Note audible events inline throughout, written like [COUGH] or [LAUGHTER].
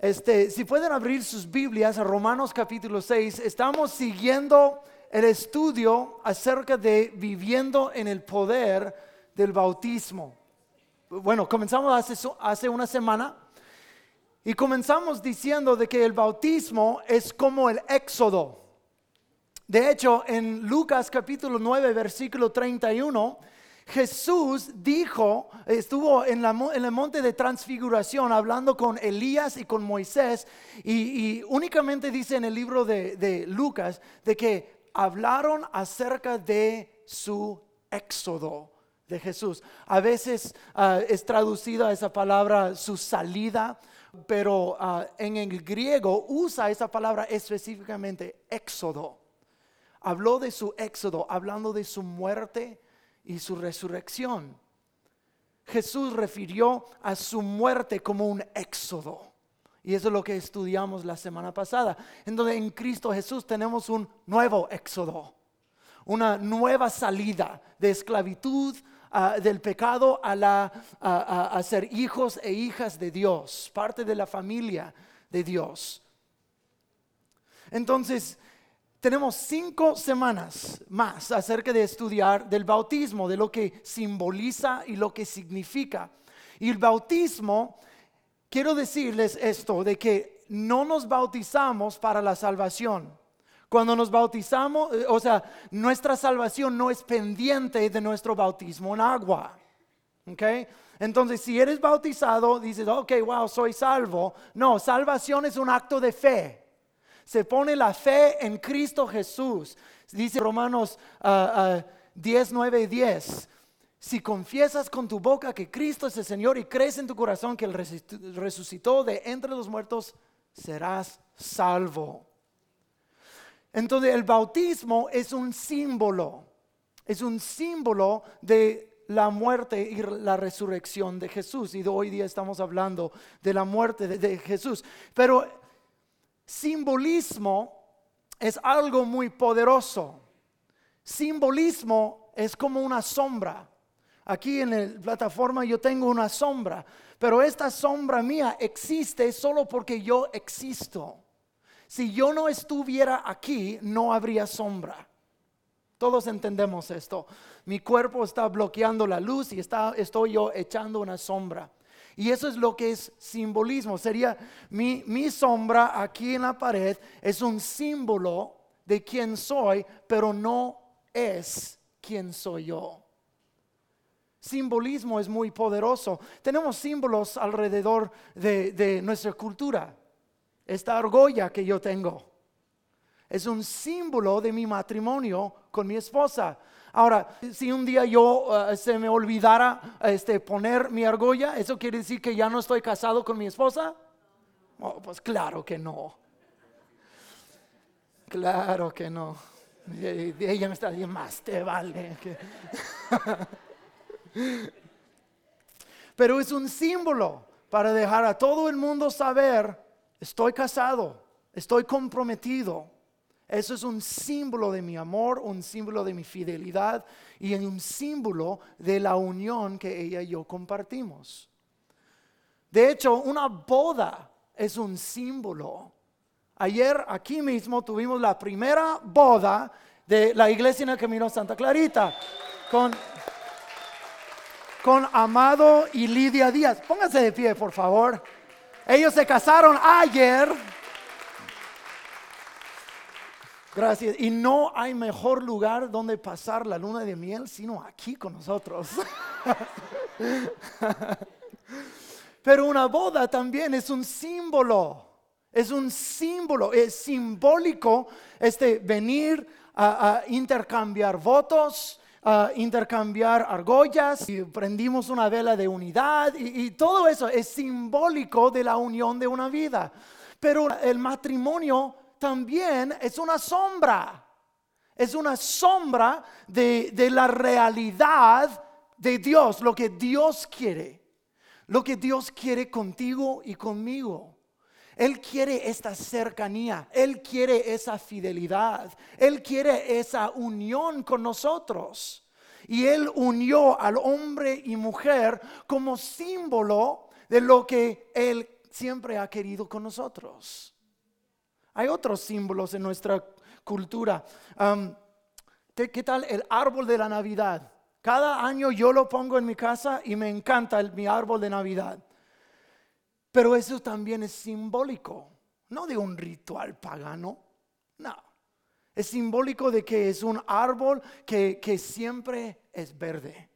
Este, si pueden abrir sus Biblias a Romanos capítulo 6, estamos siguiendo el estudio acerca de viviendo en el poder del bautismo. Bueno, comenzamos hace, hace una semana y comenzamos diciendo de que el bautismo es como el éxodo. De hecho, en Lucas capítulo 9, versículo 31, Jesús dijo, estuvo en, el monte de transfiguración hablando con Elías y con Moisés y, únicamente dice en el libro de, Lucas de que hablaron acerca de su éxodo de Jesús. A veces ah, es traducida esa palabra su salida, pero ah, en el griego usa esa palabra específicamente éxodo. Habló de su éxodo, hablando de su muerte y su resurrección. Jesús refirió a su muerte como un éxodo. Y eso es lo que estudiamos la semana pasada. En donde en Cristo Jesús tenemos un nuevo éxodo, una nueva salida de esclavitud ah, del pecado a, la, a ser hijos e hijas de Dios, parte de la familia de Dios. Entonces, tenemos cinco semanas más acerca de estudiar del bautismo, de lo que simboliza y lo que significa. Y el bautismo, quiero decirles esto, de que no nos bautizamos para la salvación. Cuando nos bautizamos, eh, o sea, nuestra salvación no es pendiente de nuestro bautismo en agua. ¿Okay? Entonces, si eres bautizado, dices, ok, wow, soy salvo. No, salvación es un acto de fe se pone la fe en Cristo Jesús. Dice Romanos 10, 9 y 10. Si confiesas con tu boca que Cristo es el Señor y crees en tu corazón que Él resucitó de entre los muertos, serás salvo. Entonces el bautismo es un símbolo, es un símbolo de la muerte y la resurrección de Jesús. Y hoy día estamos hablando de la muerte de, de Jesús. Pero simbolismo es algo muy poderoso. Simbolismo es como una sombra. Aquí en la plataforma yo tengo una sombra, pero esta sombra mía existe solo porque yo existo. Si yo no estuviera aquí, no habría sombra. Todos entendemos esto. Mi cuerpo está bloqueando la luz y está, estoy yo echando una sombra. Y eso es lo que es simbolismo. Sería mi, mi sombra aquí en la pared es un símbolo de quién soy, pero no es quién soy yo. Simbolismo es muy poderoso. Tenemos símbolos alrededor de, de nuestra cultura. Esta argolla que yo tengo es un símbolo de mi matrimonio con mi esposa. Ahora, si un día yo eh, se me olvidara este, poner mi argolla, ¿eso quiere decir que ya no estoy casado con mi esposa? Oh, pues claro que no. Claro que no. Ella me está diciendo, más te vale. [LAUGHS] Pero es un símbolo para dejar a todo el mundo saber, estoy casado, estoy comprometido eso es un símbolo de mi amor, un símbolo de mi fidelidad y un símbolo de la unión que ella y yo compartimos. De hecho, una boda es un símbolo. Ayer aquí mismo tuvimos la primera boda de la iglesia en el Camino Santa Clarita con, con Amado y Lidia Díaz. Pónganse de pie, por favor. Ellos se casaron ayer Y no hay mejor lugar donde pasar la luna de miel sino aquí con nosotros. [LAUGHS] Pero una boda también es un símbolo. Es un símbolo, es simbólico este venir a, intercambiar votos, a intercambiar argollas y prendimos una vela de unidad y, y todo eso es simbólico de la unión de una vida. Pero el matrimonio también es una sombra. Es una sombra de, la realidad de Dios, lo que Dios quiere. Lo que Dios quiere contigo y conmigo. Él quiere esta cercanía, Él quiere esa fidelidad, Él quiere esa unión con nosotros. Y Él unió al hombre y mujer como símbolo de lo que Él siempre ha querido con nosotros. Hay otros símbolos en nuestra cultura. ¿qué, tal el árbol de la Navidad? Cada año yo lo pongo en mi casa y me encanta mi árbol de Navidad. Pero eso también es simbólico, no de un ritual pagano, no. Es simbólico de que es un árbol que, siempre es verde,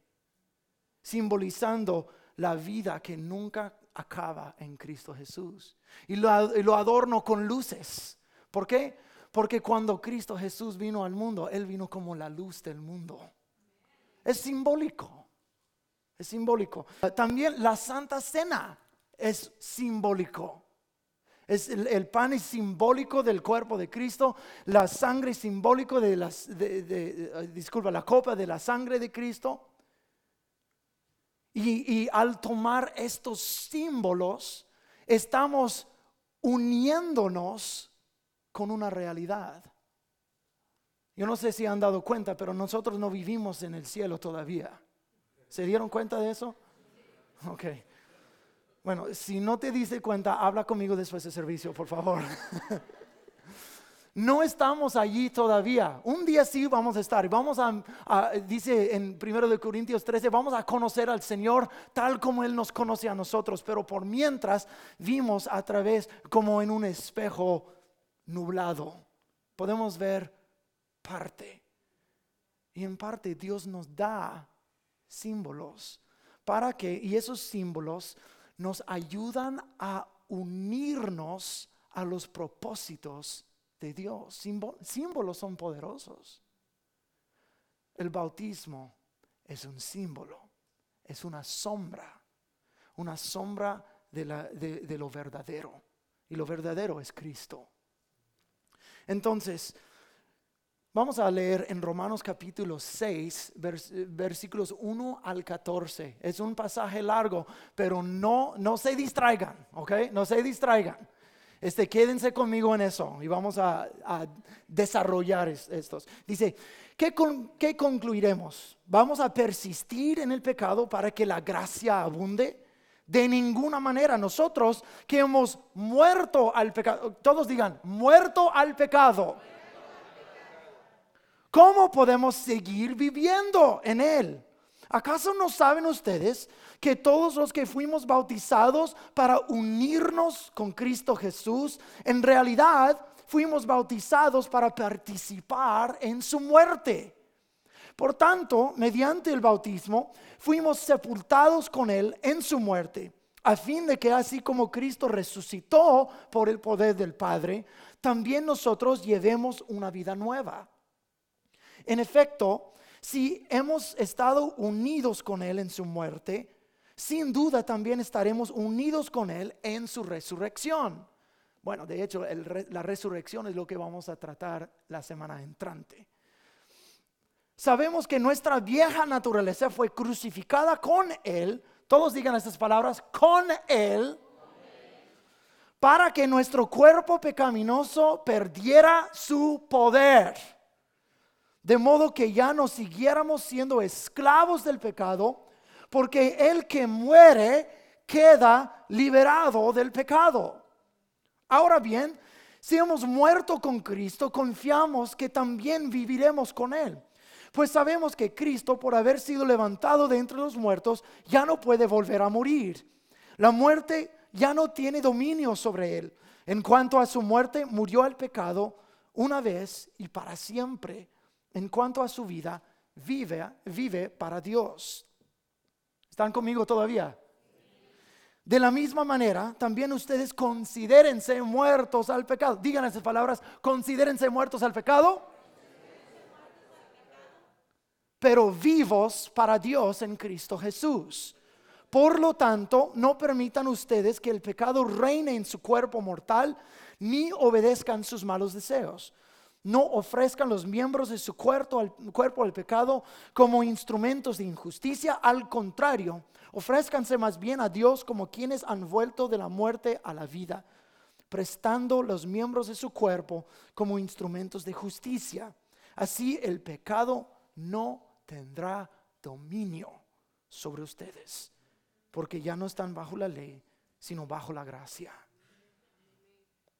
simbolizando la vida que nunca acaba en Cristo Jesús. Y lo, adorno con luces. ¿Por qué? Porque cuando Cristo Jesús vino al mundo, Él vino como la luz del mundo. Es simbólico. Es simbólico. También la Santa Cena es simbólico. Es el, pan es simbólico del cuerpo de Cristo, la sangre es simbólico de las, de, disculpa, la copa de la sangre de Cristo. Y, al tomar estos símbolos, estamos uniéndonos con una realidad. Yo no sé si han dado cuenta, pero nosotros no vivimos en el cielo todavía. ¿Se dieron cuenta de eso? Ok. Bueno, si no te diste cuenta, habla conmigo después de servicio, por favor. [LAUGHS] no estamos allí todavía. Un día sí vamos a estar. Vamos a, dice en 1 de Corintios 13, vamos a conocer al Señor tal como Él nos conoce a nosotros. Pero por mientras vimos a través como en un espejo nublado. Podemos ver parte. Y en parte Dios nos da símbolos para que, y esos símbolos nos ayudan a unirnos a los propósitos de Dios. símbolos son poderosos. El bautismo es un símbolo, es una sombra, una sombra de, de lo verdadero. Y lo verdadero es Cristo. Entonces, Vamos a leer en Romanos capítulo 6, versículos 1 al 14. Es un pasaje largo, pero no, no se distraigan, ¿ok? No se distraigan. Este, quédense conmigo en eso y vamos a, desarrollar estos. Dice, ¿qué, ¿qué concluiremos? ¿Vamos a persistir en el pecado para que la gracia abunde? De ninguna manera. Nosotros que hemos muerto al pecado, todos digan, muerto al pecado ¿Cómo podemos seguir viviendo en Él? ¿Acaso no saben ustedes que todos los que fuimos bautizados para unirnos con Cristo Jesús, en realidad fuimos bautizados para participar en su muerte? Por tanto, mediante el bautismo, fuimos sepultados con Él en su muerte, a fin de que así como Cristo resucitó por el poder del Padre, también nosotros llevemos una vida nueva. En efecto, si hemos estado unidos con Él en su muerte, sin duda también estaremos unidos con Él en su resurrección. Bueno, de hecho, la resurrección es lo que vamos a tratar la semana entrante. Sabemos que nuestra vieja naturaleza fue crucificada con Él. Todos digan estas palabras, con Él. Para que nuestro cuerpo pecaminoso perdiera su poder de modo que ya no siguiéramos siendo esclavos del pecado, porque el que muere queda liberado del pecado. Ahora bien, si hemos muerto con Cristo, confiamos que también viviremos con Él. Pues sabemos que Cristo, por haber sido levantado de entre los muertos, ya no puede volver a morir. La muerte ya no tiene dominio sobre Él. En cuanto a su muerte, murió al pecado una vez y para siempre en cuanto a su vida, vive, vive para Dios. ¿Están conmigo todavía? De la misma manera, también ustedes considérense muertos al pecado. Digan esas palabras, considérense muertos al pecado, pero vivos para Dios en Cristo Jesús. Por lo tanto, no permitan ustedes que el pecado reine en su cuerpo mortal, ni obedezcan sus malos deseos no ofrezcan los miembros de su cuerpo al, cuerpo al pecado como instrumentos de injusticia. Al contrario, ofrezcanse más bien a Dios como quienes han vuelto de la muerte a la vida, prestando los miembros de su cuerpo como instrumentos de justicia. Así el pecado no tendrá dominio sobre ustedes, porque ya no están bajo la ley, sino bajo la gracia.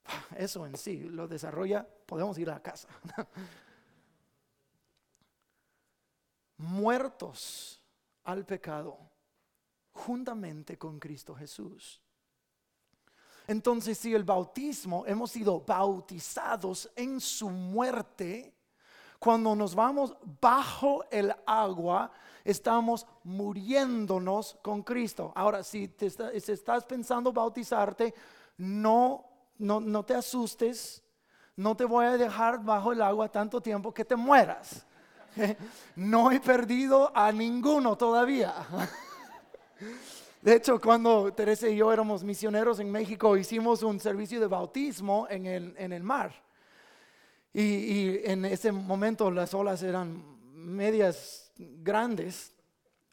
[LAUGHS] Eso en sí lo desarrolla, podemos ir a casa. [LAUGHS] Muertos al pecado juntamente con Cristo Jesús. Entonces, si el bautismo hemos sido bautizados en su muerte, cuando nos vamos bajo el agua, estamos muriéndonos con Cristo. Ahora, si, te estás pensando bautizarte, no, no, no te asustes, no te voy a dejar bajo el agua tanto tiempo que te mueras. [LAUGHS] No he perdido a ninguno todavía. [LAUGHS] De hecho, cuando Teresa y yo éramos misioneros en México, hicimos un servicio de bautismo en el, en el mar. Y, y, en ese momento las olas eran medias grandes.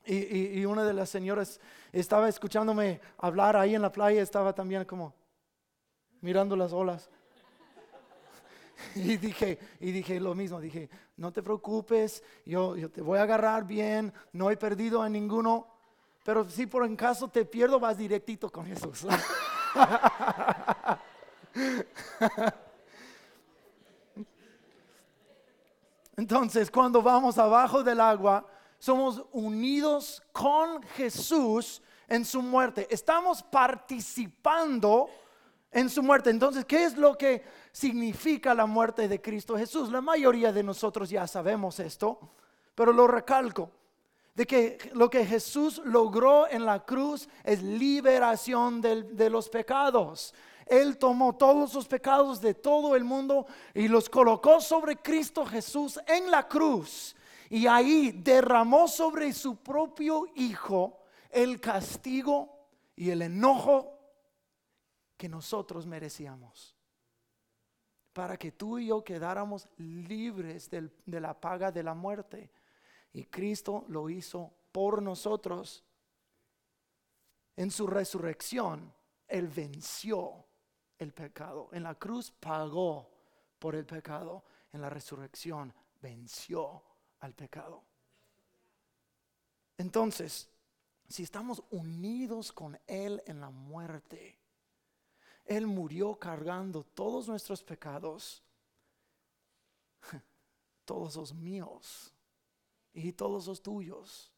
Y, y, una de las señoras estaba escuchándome hablar ahí en la playa, estaba también como mirando las olas. [LAUGHS] Y dije, y dije lo mismo, dije, no te preocupes, yo, yo te voy a agarrar bien, no he perdido a ninguno, pero si por en caso te pierdo, vas directito con Jesús. [LAUGHS] Entonces, cuando vamos abajo del agua, somos unidos con Jesús en su muerte. Estamos participando en su muerte. Entonces, ¿qué es lo que significa la muerte de Cristo Jesús? La mayoría de nosotros ya sabemos esto, pero lo recalco de que lo que Jesús logró en la cruz es liberación de los pecados. Él tomó todos los pecados de todo el mundo y los colocó sobre Cristo Jesús en la cruz. Y ahí derramó sobre su propio Hijo el castigo y el enojo que nosotros merecíamos. Para que tú y yo quedáramos libres de la paga de la muerte. Y Cristo lo hizo por nosotros. En su resurrección, Él venció el pecado. En la cruz pagó por el pecado. En la resurrección venció al pecado. Entonces, si estamos unidos con Él en la muerte, Él murió cargando todos nuestros pecados, [LAUGHS] todos los míos y todos los tuyos.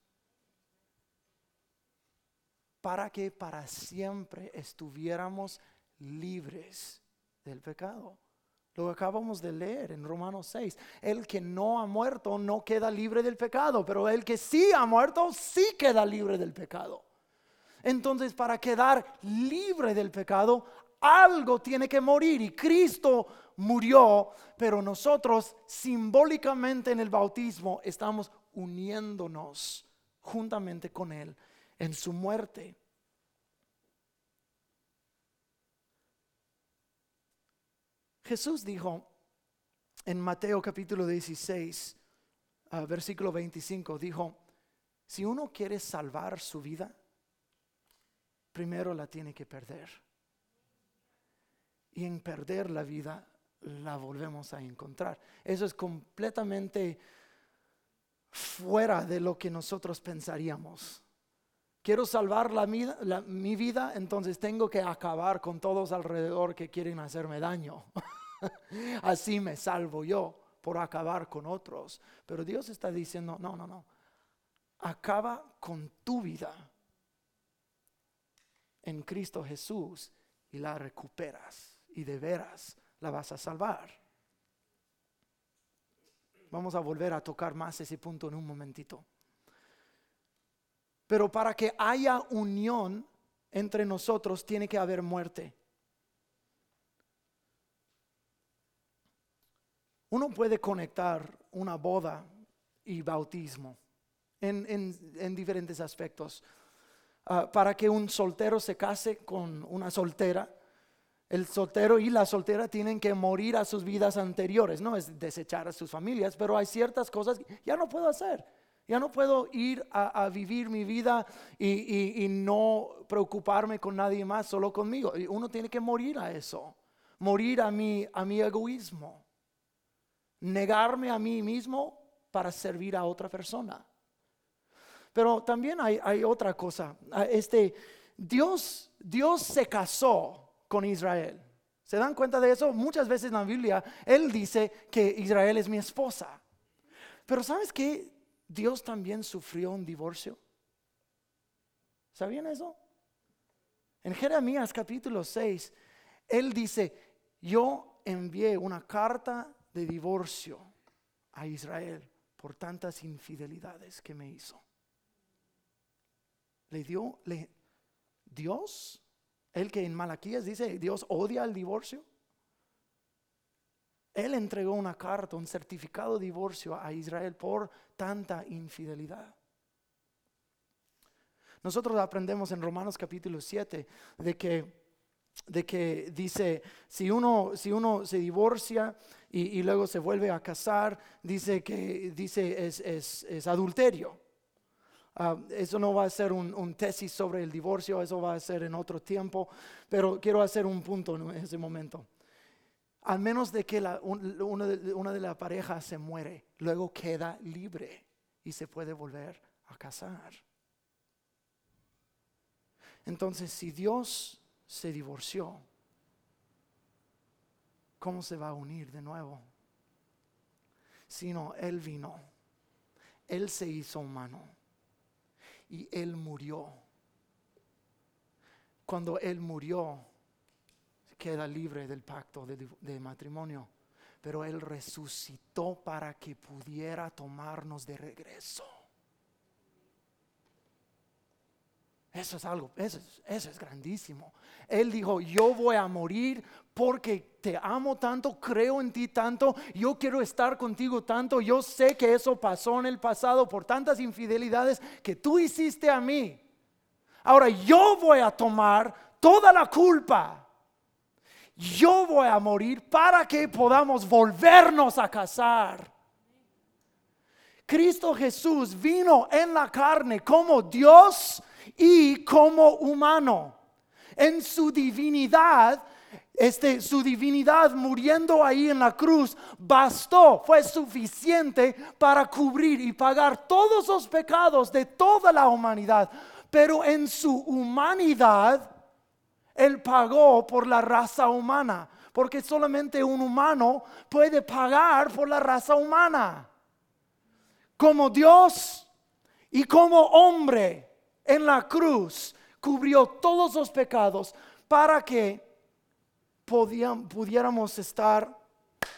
Para que para siempre estuviéramos libres del pecado. Lo acabamos de leer en Romanos 6. El que no ha muerto no queda libre del pecado, pero el que sí ha muerto sí queda libre del pecado. Entonces, para quedar libre del pecado, algo tiene que morir y Cristo murió, pero nosotros simbólicamente en el bautismo estamos uniéndonos juntamente con Él en su muerte. Jesús dijo en Mateo capítulo 16, ah, versículo 25, dijo, si uno quiere salvar su vida, primero la tiene que perder. Y en perder la vida la volvemos a encontrar. Eso es completamente fuera de lo que nosotros pensaríamos. Quiero salvar mi vida, entonces tengo que acabar con todos alrededor que quieren hacerme daño. [LAUGHS] Así me salvo yo por acabar con otros. Pero Dios está diciendo, no, no, no. Acaba con tu vida en Cristo Jesús y la recuperas y de veras la vas a salvar. Vamos a volver a tocar más ese punto en un momentito. Pero para que haya unión entre nosotros tiene que haber muerte. Uno puede conectar una boda y bautismo en, diferentes aspectos. Ah, para que un soltero se case con una soltera, el soltero y la soltera tienen que morir a sus vidas anteriores, no es desechar a sus familias, pero hay ciertas cosas que ya no puedo hacer. Ya no puedo ir a, vivir mi vida y, no preocuparme con nadie más, solo conmigo. Uno tiene que morir a eso, morir a mi, a mi egoísmo, negarme a mí mismo para servir a otra persona. Pero también hay, otra cosa. Este, Dios, Dios se casó con Israel. ¿Se dan cuenta de eso? Muchas veces en la Biblia Él dice que Israel es mi esposa. Pero ¿sabes qué? Dios también sufrió un divorcio. ¿Sabían eso? En Jeremías capítulo 6, Él dice, yo envié una carta de divorcio a Israel por tantas infidelidades que me hizo. Le dio, le, Dios, el que en Malaquías dice, Dios odia el divorcio. Él entregó una carta, un certificado de divorcio a Israel por tanta infidelidad. Nosotros aprendemos en Romanos capítulo 7 de que de que dice, si uno, si uno se divorcia y, luego se vuelve a casar, dice que dice es, es, adulterio. Ah, eso no va a ser un, tesis sobre el divorcio, eso va a ser en otro tiempo, pero quiero hacer un punto en ese momento. Al menos de que una, de, de las parejas se muere, luego queda libre y se puede volver a casar. Entonces, si Dios se divorció, ¿cómo se va a unir de nuevo? Sino Él vino, Él se hizo humano y Él murió. Cuando Él murió, queda libre del pacto de, de matrimonio, pero Él resucitó para que pudiera tomarnos de regreso. Eso es algo, eso es, grandísimo. Él dijo, yo voy a morir porque te amo tanto, creo en ti tanto, yo quiero estar contigo tanto, yo sé que eso pasó en el pasado por tantas infidelidades que tú hiciste a mí. Ahora yo voy a tomar toda la culpa. Yo voy a morir para que podamos volvernos a casar. Cristo Jesús vino en la carne como Dios y como humano. En su divinidad, este, su divinidad muriendo ahí en la cruz bastó, fue suficiente para cubrir y pagar todos los pecados de toda la humanidad. Pero en su humanidad, Él pagó por la raza humana, porque solamente un humano puede pagar por la raza humana. Como Dios y como hombre en la cruz cubrió todos los pecados para que pudiéramos estar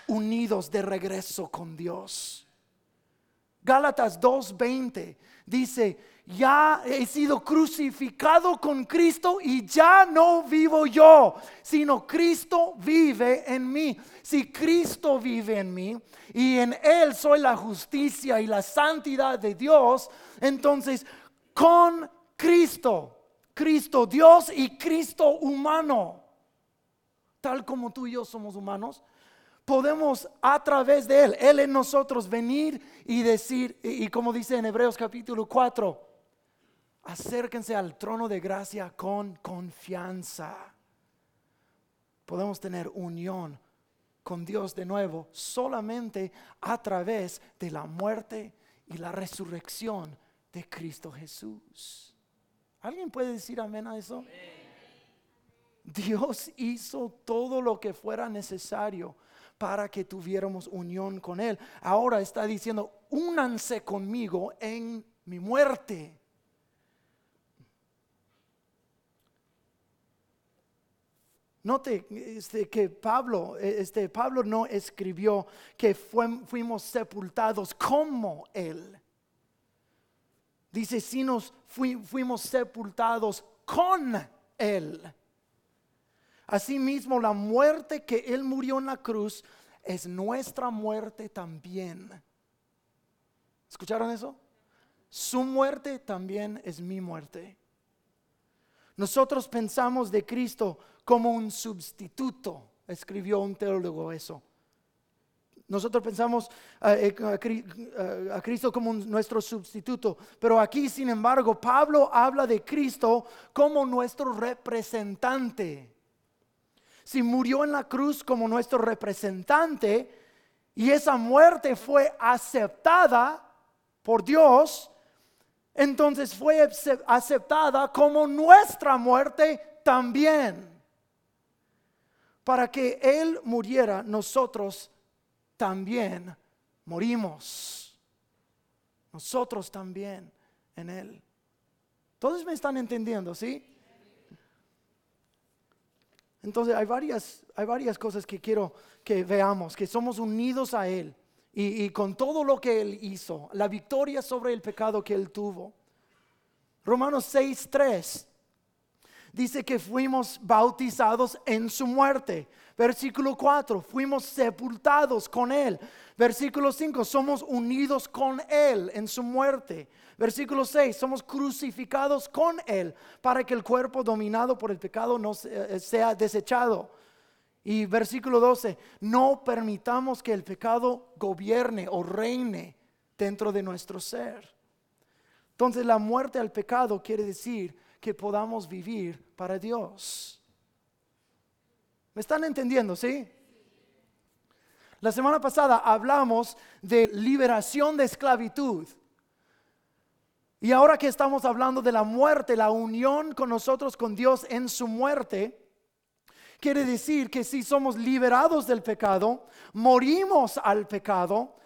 unidos de regreso con Dios. Gálatas 2:20 dice, ya he sido crucificado con Cristo y ya no vivo yo, sino Cristo vive en mí. Si Cristo vive en mí y en Él soy la justicia y la santidad de Dios, entonces con Cristo, Cristo Dios y Cristo humano, tal como tú y yo somos humanos, podemos a través de Él, Él en nosotros venir y decir, y, como dice en Hebreos capítulo 4, acérquense al trono de gracia con confianza. Podemos tener unión con Dios de nuevo solamente a través de la muerte y la resurrección de Cristo Jesús. ¿Alguien puede decir amén a eso? Dios hizo todo lo que fuera necesario para que tuviéramos unión con Él. Ahora está diciendo, únanse conmigo en mi muerte. Note este, que Pablo, este, Pablo no escribió que fuimos sepultados como Él. Dice, si nos fuimos sepultados con Él. Asimismo, la muerte que Él murió en la cruz es nuestra muerte también. ¿Escucharon eso? Su muerte también es mi muerte. Nosotros pensamos de Cristo como un sustituto, escribió un teólogo eso. Nosotros pensamos eh, eh, a, Cristo como nuestro sustituto, pero aquí, sin embargo, Pablo habla de Cristo como nuestro representante. Si murió en la cruz como nuestro representante y esa muerte fue aceptada por Dios, entonces fue aceptada como nuestra muerte también. Para que Él muriera, nosotros también morimos. Nosotros también en Él. Todos me están entendiendo, ¿sí? Entonces hay varias, hay varias cosas que quiero que veamos, que somos unidos a Él y, con todo lo que Él hizo, la victoria sobre el pecado que Él tuvo. Romanos 6.3 dice que fuimos bautizados en su muerte. Versículo 4, fuimos sepultados con Él. Versículo 5, somos unidos con Él en su muerte. Versículo 6, somos crucificados con Él para que el cuerpo dominado por el pecado no eh, sea desechado. Y versículo 12, no permitamos que el pecado gobierne o reine dentro de nuestro ser. Entonces la muerte al pecado quiere decir que podamos vivir para Dios. ¿Me están entendiendo, sí? La semana pasada hablamos de liberación de esclavitud. Y ahora que estamos hablando de la muerte, la unión con nosotros, con Dios en su muerte, quiere decir que si somos liberados del pecado, morimos al pecado,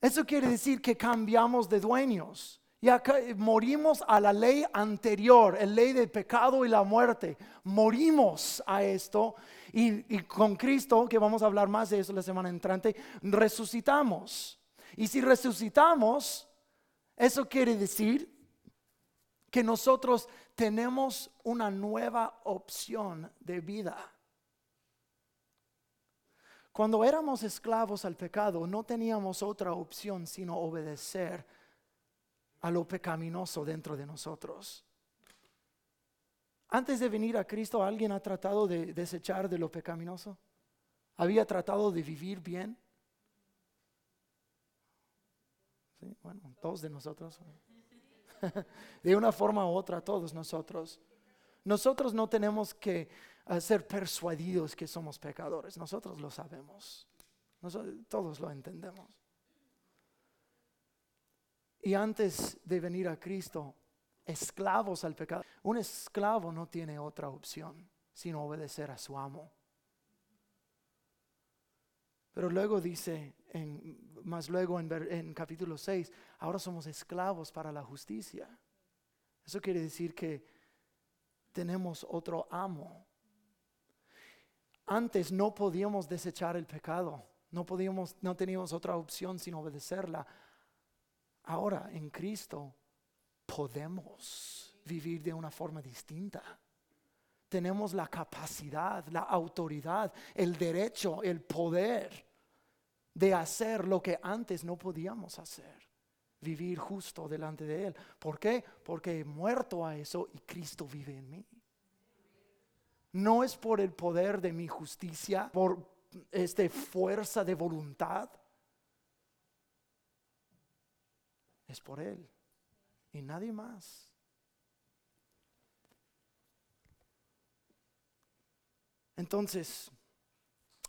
eso quiere decir que cambiamos de dueños. Y acá morimos a la ley anterior, la ley del pecado y la muerte. Morimos a esto y, y, con Cristo, que vamos a hablar más de eso la semana entrante, resucitamos. Y si resucitamos, eso quiere decir que nosotros tenemos una nueva opción de vida. Cuando éramos esclavos al pecado, no teníamos otra opción sino obedecer a lo pecaminoso dentro de nosotros. Antes de venir a Cristo, ¿alguien ha tratado de desechar de lo pecaminoso? ¿Había tratado de vivir bien? Bueno, todos de nosotros. [LAUGHS] de una forma u otra, todos nosotros. Nosotros no tenemos que eh, ser persuadidos que somos pecadores. Nosotros lo sabemos. todos lo entendemos. Y antes de venir a Cristo, esclavos al pecado. Un esclavo no tiene otra opción sino obedecer a su amo. Pero luego dice, en, más luego en, en capítulo 6, ahora somos esclavos para la justicia. Eso quiere decir que tenemos otro amo. Antes no podíamos desechar el pecado, no podíamos, no teníamos otra opción sino obedecerla. Ahora en Cristo podemos vivir de una forma distinta. Tenemos la capacidad, la autoridad, el derecho, el poder de hacer lo que antes no podíamos hacer. Vivir justo delante de Él. ¿Por qué? Porque he muerto a eso y Cristo vive en mí. No es por el poder de mi justicia, por este fuerza de voluntad. Es por Él y nadie más. Entonces,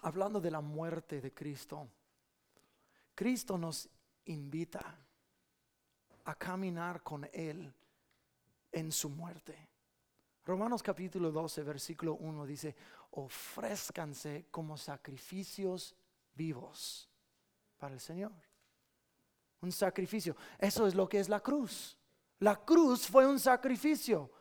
hablando de la muerte de Cristo, Cristo nos invita a caminar con Él en su muerte. Romanos capítulo 12, versículo 1 dice, ofrézcanse como sacrificios vivos para el Señor. Un sacrificio. Eso es lo que es la cruz. La cruz fue un sacrificio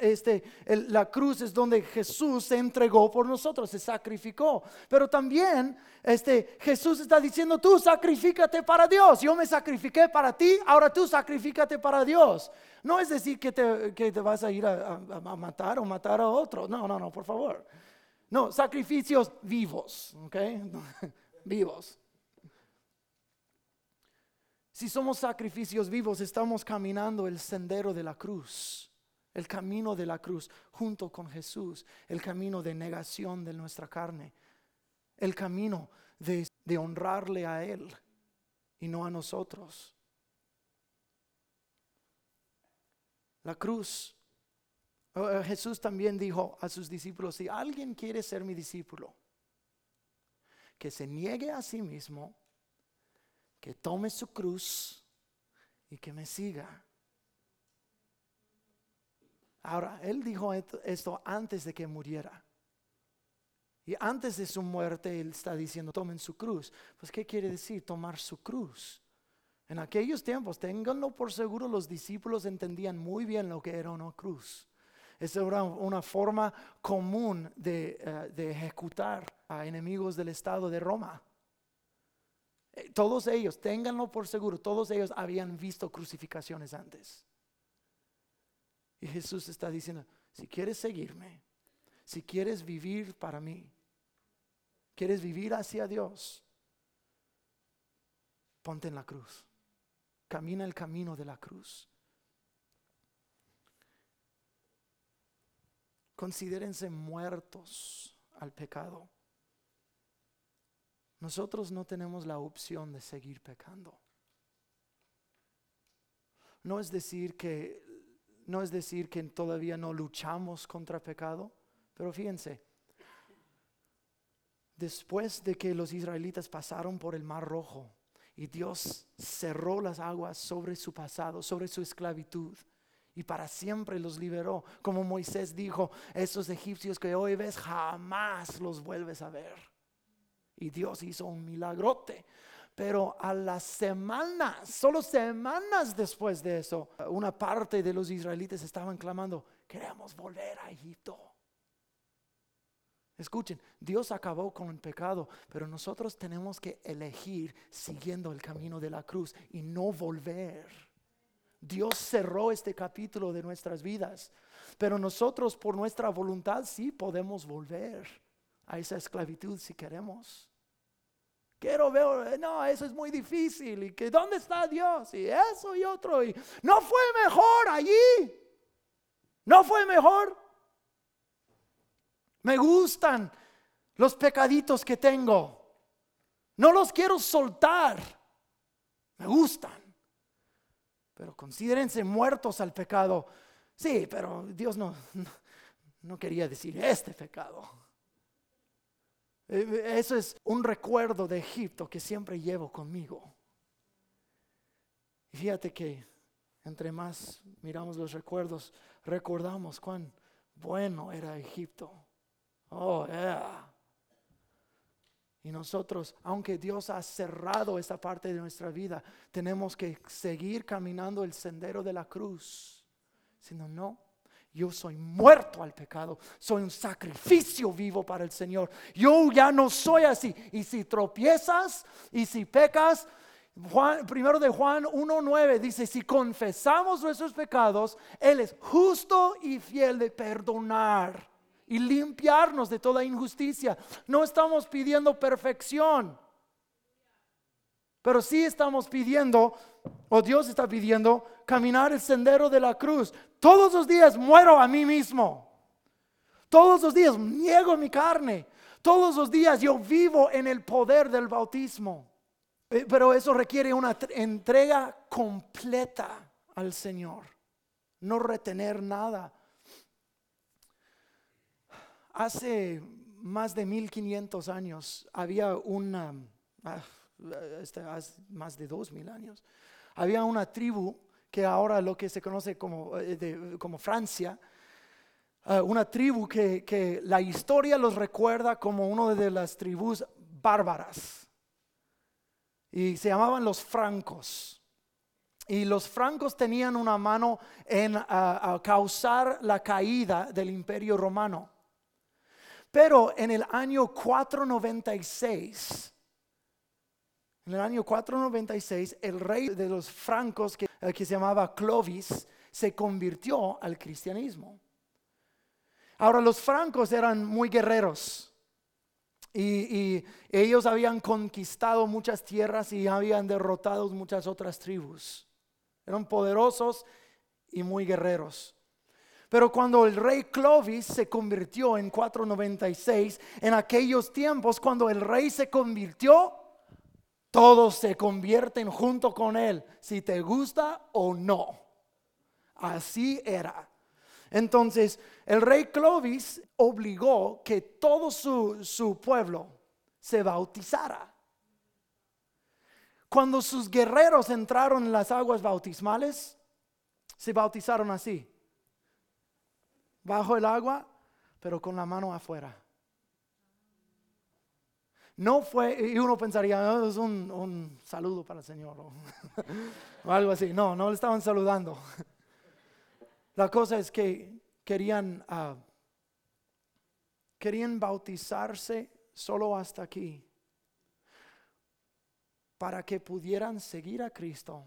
este, la cruz es donde Jesús se entregó por nosotros, se sacrificó. Pero también este, Jesús está diciendo, tú sacrifícate para Dios. Yo me sacrifiqué para ti, ahora tú sacrifícate para Dios. No es decir que te, que te vas a ir a, a, matar o matar a otro. No, no, no, por favor. No, sacrificios vivos, ¿ok? [LAUGHS] vivos. Si somos sacrificios vivos, estamos caminando el sendero de la cruz el camino de la cruz junto con Jesús, el camino de negación de nuestra carne, el camino de, honrarle a Él y no a nosotros. La cruz. Eh, Jesús también dijo a sus discípulos, si alguien quiere ser mi discípulo, que se niegue a sí mismo, que tome su cruz y que me siga. Ahora, él dijo esto antes de que muriera. Y antes de su muerte, él está diciendo, tomen su cruz. Pues, ¿qué quiere decir tomar su cruz? En aquellos tiempos, ténganlo por seguro, los discípulos entendían muy bien lo que era una cruz. Esa era una forma común de, eh, de ejecutar a enemigos del Estado de Roma. Eh, todos ellos, ténganlo por seguro, todos ellos habían visto crucificaciones antes. Y Jesús está diciendo, si quieres seguirme, si quieres vivir para mí, quieres vivir hacia Dios, ponte en la cruz. Camina el camino de la cruz. Considérense muertos al pecado. Nosotros no tenemos la opción de seguir pecando. No es decir que no es decir que todavía no luchamos contra pecado, pero fíjense, después de que los israelitas pasaron por el Mar Rojo y Dios cerró las aguas sobre su pasado, sobre su esclavitud, y para siempre los liberó, como Moisés dijo, esos egipcios que hoy ves jamás los vuelves a ver. Y Dios hizo un milagrote pero a las semanas, solo semanas después de eso, una parte de los israelitas estaban clamando, queremos volver a Egipto. Escuchen, Dios acabó con el pecado, pero nosotros tenemos que elegir siguiendo el camino de la cruz y no volver. Dios cerró este capítulo de nuestras vidas, pero nosotros por nuestra voluntad sí podemos volver a esa esclavitud si queremos. Quiero ver, no, eso es muy difícil. Y que, ¿dónde está Dios? Y eso y otro. Y no fue mejor allí. No fue mejor. Me gustan los pecaditos que tengo. No los quiero soltar. Me gustan. Pero considérense muertos al pecado. Sí, pero Dios no, no quería decir este pecado. Eh, eso es un recuerdo de Egipto que siempre llevo conmigo. Y fíjate que entre más miramos los recuerdos, recordamos cuán bueno era Egipto. Oh, yeah. Y nosotros, aunque Dios ha cerrado esa parte de nuestra vida, tenemos que seguir caminando el sendero de la cruz. Si no, no, yo soy muerto al pecado, soy un sacrificio vivo para el Señor. Yo ya no soy así. Y si tropiezas y si pecas, Juan, primero de Juan 1.9 dice, si confesamos nuestros pecados, Él es justo y fiel de perdonar y limpiarnos de toda injusticia. No estamos pidiendo perfección, pero sí estamos pidiendo, o Dios está pidiendo, caminar el sendero de la cruz. Todos los días muero a mí mismo. Todos los días niego mi carne. Todos los días yo vivo en el poder del bautismo. Eh, pero eso requiere una entrega completa al Señor. No retener nada. Hace más de 1500 años había una, ah, este, más de 2000 años, había una tribu que ahora lo que se conoce como, eh, como Francia, eh, una tribu que, que, la historia los recuerda como una de las tribus bárbaras. Y se llamaban los francos. Y los francos tenían una mano en causar la caída del imperio romano. Pero en el año 496, en el año 496, el rey de los francos, que, eh, que se llamaba Clovis, se convirtió al cristianismo. Ahora, los francos eran muy guerreros y, y, ellos habían conquistado muchas tierras y habían derrotado muchas otras tribus. Eran poderosos y muy guerreros. Pero cuando el rey Clovis se convirtió en 496, en aquellos tiempos, cuando el rey se convirtió, todos se convierten junto con Él, si te gusta o no. Así era. Entonces, el rey Clovis obligó que todo su, su pueblo se bautizara. Cuando sus guerreros entraron en las aguas bautismales, se bautizaron así, bajo el agua, pero con la mano afuera. No fue, y uno pensaría, oh, es un, saludo para el Señor [LAUGHS] o, algo así. No, no le estaban saludando. La cosa es que querían, ah, querían bautizarse solo hasta aquí para que pudieran seguir a Cristo,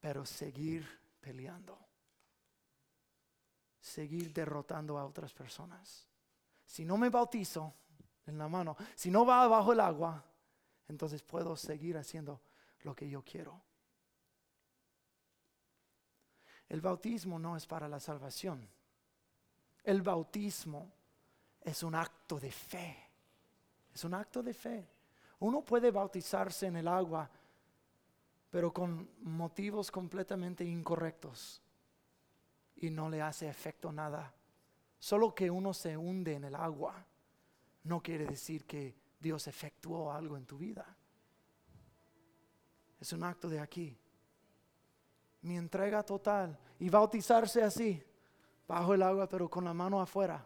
pero seguir peleando, seguir derrotando a otras personas. Si no me bautizo en la mano, si no va bajo el agua, entonces puedo seguir haciendo lo que yo quiero. El bautismo no es para la salvación. El bautismo es un acto de fe. Es un acto de fe. Uno puede bautizarse en el agua, pero con motivos completamente incorrectos y no le hace efecto nada. Solo que uno se hunde en el agua no quiere decir que Dios efectuó algo en tu vida. Es un acto de aquí. Mi entrega total y bautizarse así, bajo el agua, pero con la mano afuera,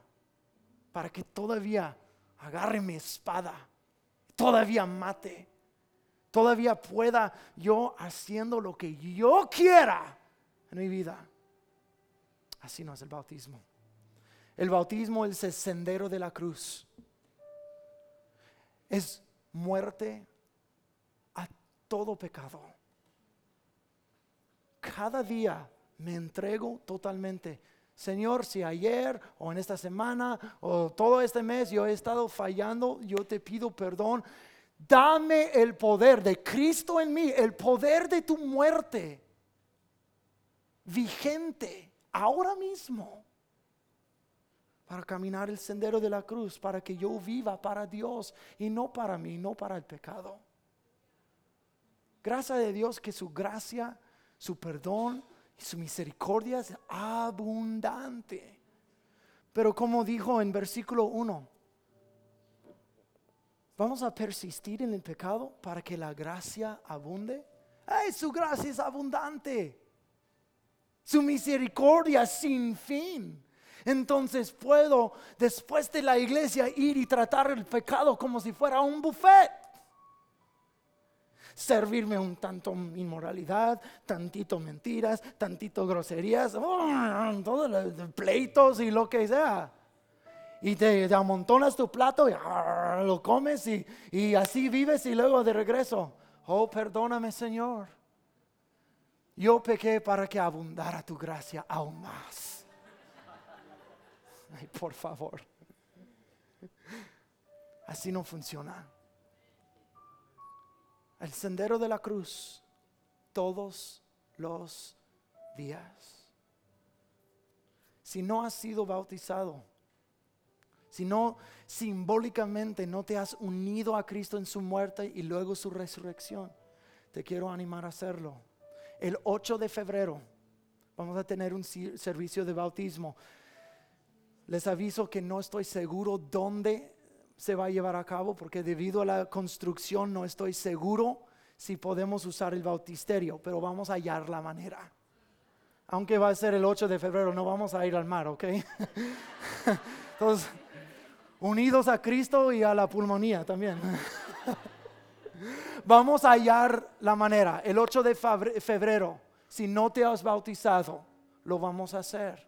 para que todavía agarre mi espada todavía mate, todavía pueda yo haciendo lo que yo quiera en mi vida. Así no es el bautismo. El bautismo es el sendero de la cruz. Es muerte a todo pecado. Cada día me entrego totalmente Señor, si ayer o en esta semana o todo este mes yo he estado fallando, yo te pido perdón. Dame el poder de Cristo en mí, el poder de tu muerte vigente ahora mismo para caminar el sendero de la cruz, para que yo viva para Dios y no para mí, no para el pecado. Gracias a Dios que su gracia, su perdón, y su misericordia es abundante. Pero como dijo en versículo 1, vamos a persistir en el pecado para que la gracia abunde. ¡Ay, su gracia es abundante! Su misericordia sin fin. Entonces puedo, después de la iglesia, ir y tratar el pecado como si fuera un buffet servirme un tanto inmoralidad, tantito mentiras, tantito groserías, oh, todos los pleitos y lo que sea. Y te, amontonas tu plato y ah, lo comes y, y así vives y luego de regreso, oh, perdóname Señor. Yo pequé para que abundara tu gracia aún más. Ay, por favor. Así no funciona el sendero de la cruz todos los días. Si no has sido bautizado, si no simbólicamente no te has unido a Cristo en su muerte y luego su resurrección, te quiero animar a hacerlo. El 8 de febrero vamos a tener un servicio de bautismo. Les aviso que no estoy seguro dónde se va a llevar a cabo porque debido a la construcción no estoy seguro si podemos usar el bautisterio, pero vamos a hallar la manera. Aunque va a ser el 8 de febrero, no vamos a ir al mar, ¿ok? [LAUGHS] Entonces, unidos a Cristo y a la pulmonía también. [LAUGHS] vamos a hallar la manera. El 8 de febrero, si no te has bautizado, lo vamos a hacer.